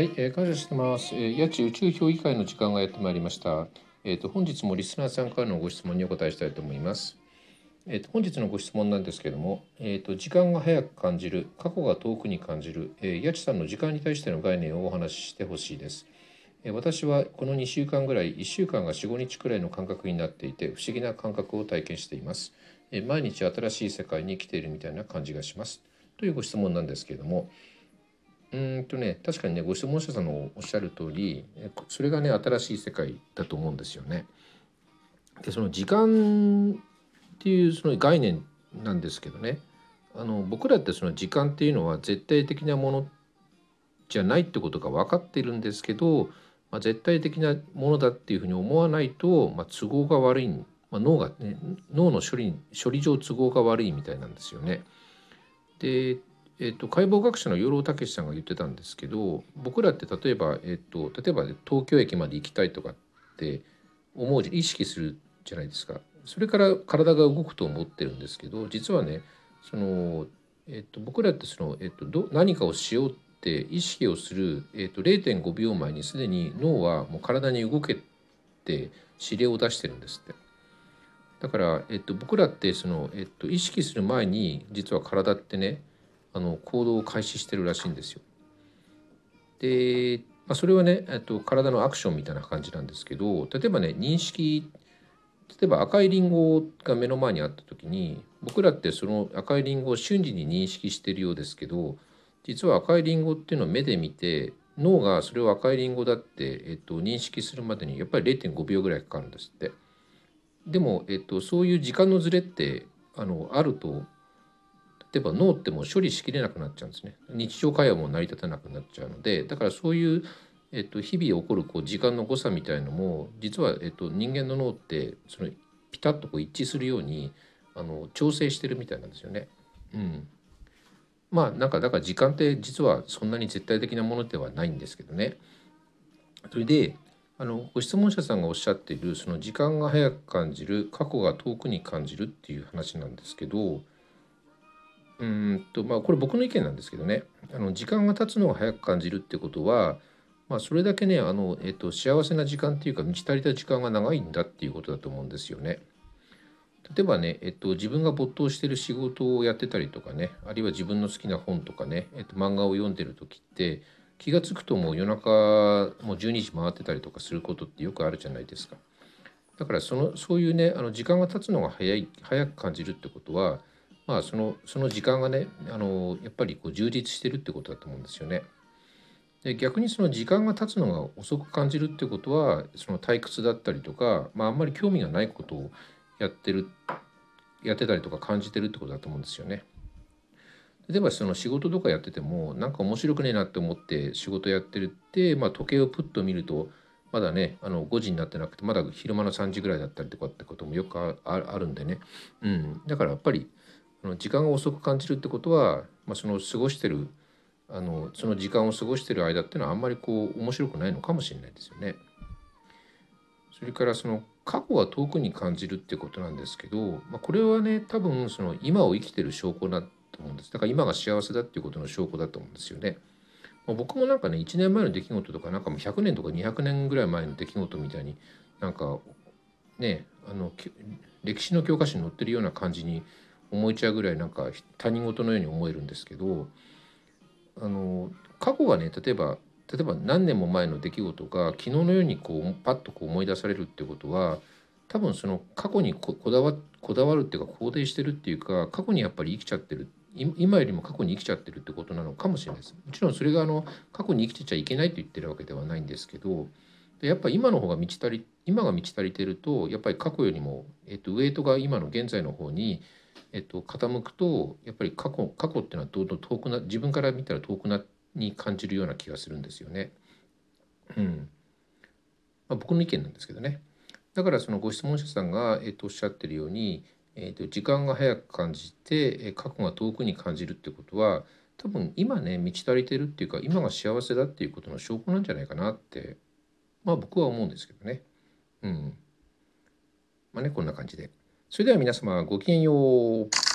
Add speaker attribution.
Speaker 1: はい、えー、感謝してます。えー、八宇宙評議会の時間がやってまいりました。えっ、と本日もリスナーさんからのご質問にお答えしたいと思います。えっ、と本日のご質問なんですけれども、えっ、と時間が早く感じる、過去が遠くに感じる、えー、八千さんの時間に対しての概念をお話ししてほしいです。えー、私はこの2週間ぐらい、1週間が4、5日くらいの感覚になっていて、不思議な感覚を体験しています。えー、毎日新しい世界に生きているみたいな感じがします。というご質問なんですけれども、うんとね確かにねご質問者さんのおっしゃる通りそれがね新しい世界だと思うんですよね。でその時間っていうその概念なんですけどねあの僕らってその時間っていうのは絶対的なものじゃないってことが分かってるんですけど、まあ、絶対的なものだっていうふうに思わないと、まあ、都合が悪い、まあ、脳が、ね、脳の処理処理上都合が悪いみたいなんですよね。でえっと、解剖学者の養老孟さんが言ってたんですけど僕らって例えば、えっと、例えば東京駅まで行きたいとかって思う意識するじゃないですかそれから体が動くと思ってるんですけど実はねその、えっと、僕らってその、えっと、ど何かをしようって意識をする、えっと、0.5秒前にすでに脳はもう体に動けて指令を出してるんですって。だから、えっと、僕らってその、えっと、意識する前に実は体ってねあの行動を開始してるらしいんですよ。で、まあ、それはね、えっと、体のアクションみたいな感じなんですけど例えばね認識例えば赤いリンゴが目の前にあった時に僕らってその赤いリンゴを瞬時に認識してるようですけど実は赤いリンゴっていうのを目で見て脳がそれを赤いリンゴだって、えっと、認識するまでにやっぱり0.5秒ぐらいかかるんですって。でも、えっと、そういう時間のずれってあのあるとえば脳ってもう処理しきれなくなっちゃうんですね日常会話も成り立たなくなっちゃうのでだからそういう、えっと、日々起こるこう時間の誤差みたいのも実は、えっと、人間の脳ってそのピタッとこう一致するようにあの調整してるみたいなんですよね。うん、まあなんかだから時間って実はそんなに絶対的なものではないんですけどね。それであのご質問者さんがおっしゃっているその時間が早く感じる過去が遠くに感じるっていう話なんですけどうんとまあこれ僕の意見なんですけどねあの時間が経つのが早く感じるってことは、まあ、それだけねあの、えっと、幸せな時間っていうか満ち足りた時間が長いんだっていうことだと思うんですよね。例えばね、えっと、自分が没頭してる仕事をやってたりとかねあるいは自分の好きな本とかね、えっと、漫画を読んでる時って気が付くともう夜中もう12時回ってたりとかすることってよくあるじゃないですか。だからそのそういうねあの時間が経つのが早い早く感じるってことはまあそのその時間がねあのやっぱりこう充実してるってことだと思うんですよね。で逆にその時間が経つのが遅く感じるってことはその退屈だったりとか、まあ、あんまり興味がないことをやってるやってたりとか感じてるってことだと思うんですよね。例えばその仕事とかやっててもなんか面白くねえなって思って仕事やってるって、まあ、時計をプッと見るとまだねあの5時になってなくてまだ昼間の3時ぐらいだったりとかってこともよくあるんでね、うん、だからやっぱり時間が遅く感じるってことは、まあ、その過ごしてるあのその時間を過ごしてる間っていうのはあんまりこう面白くないのかもしれないですよね。それからその過去が遠くに感じるってことなんですけど、まあ、これはね多分その今を生きてる証拠だと思うんですだから今が幸せだっていうことの証拠だと思うんですよね。まあ、僕もなんかね1年前の出来事とかなんかもう100年とか200年ぐらい前の出来事みたいになんかねあの歴史の教科書に載ってるような感じに思えちゃうぐらいなんか他人事のように思えるんですけどあの過去がね例えば例えば何年も前の出来事が昨日のようにこうパッとこう思い出されるってことは多分その過去にこだわこだわるっていうか肯定してるっていうか過去にやっぱり生きちゃってる今よりも過去に生きちゃってるってことなのかもしれないです。もちろんそれがあの過去に生きてちゃいけないと言ってるわけではないんですけどでやっぱり今の方が満ち足り今が満ち足りてるとやっぱり過去よりも、えっと、ウエイトが今の現在の方にえっと、傾くとやっぱり過去過去っていうのはどんどん遠くな自分から見たら遠くなに感じるような気がするんですよね。うんまあ、僕の意見なんですけどね。だからそのご質問者さんが、えっと、おっしゃってるように、えっと、時間が早く感じて過去が遠くに感じるってことは多分今ね満ち足りてるっていうか今が幸せだっていうことの証拠なんじゃないかなってまあ僕は思うんですけどね。うん。まあねこんな感じで。それでは皆様ごきげんよう。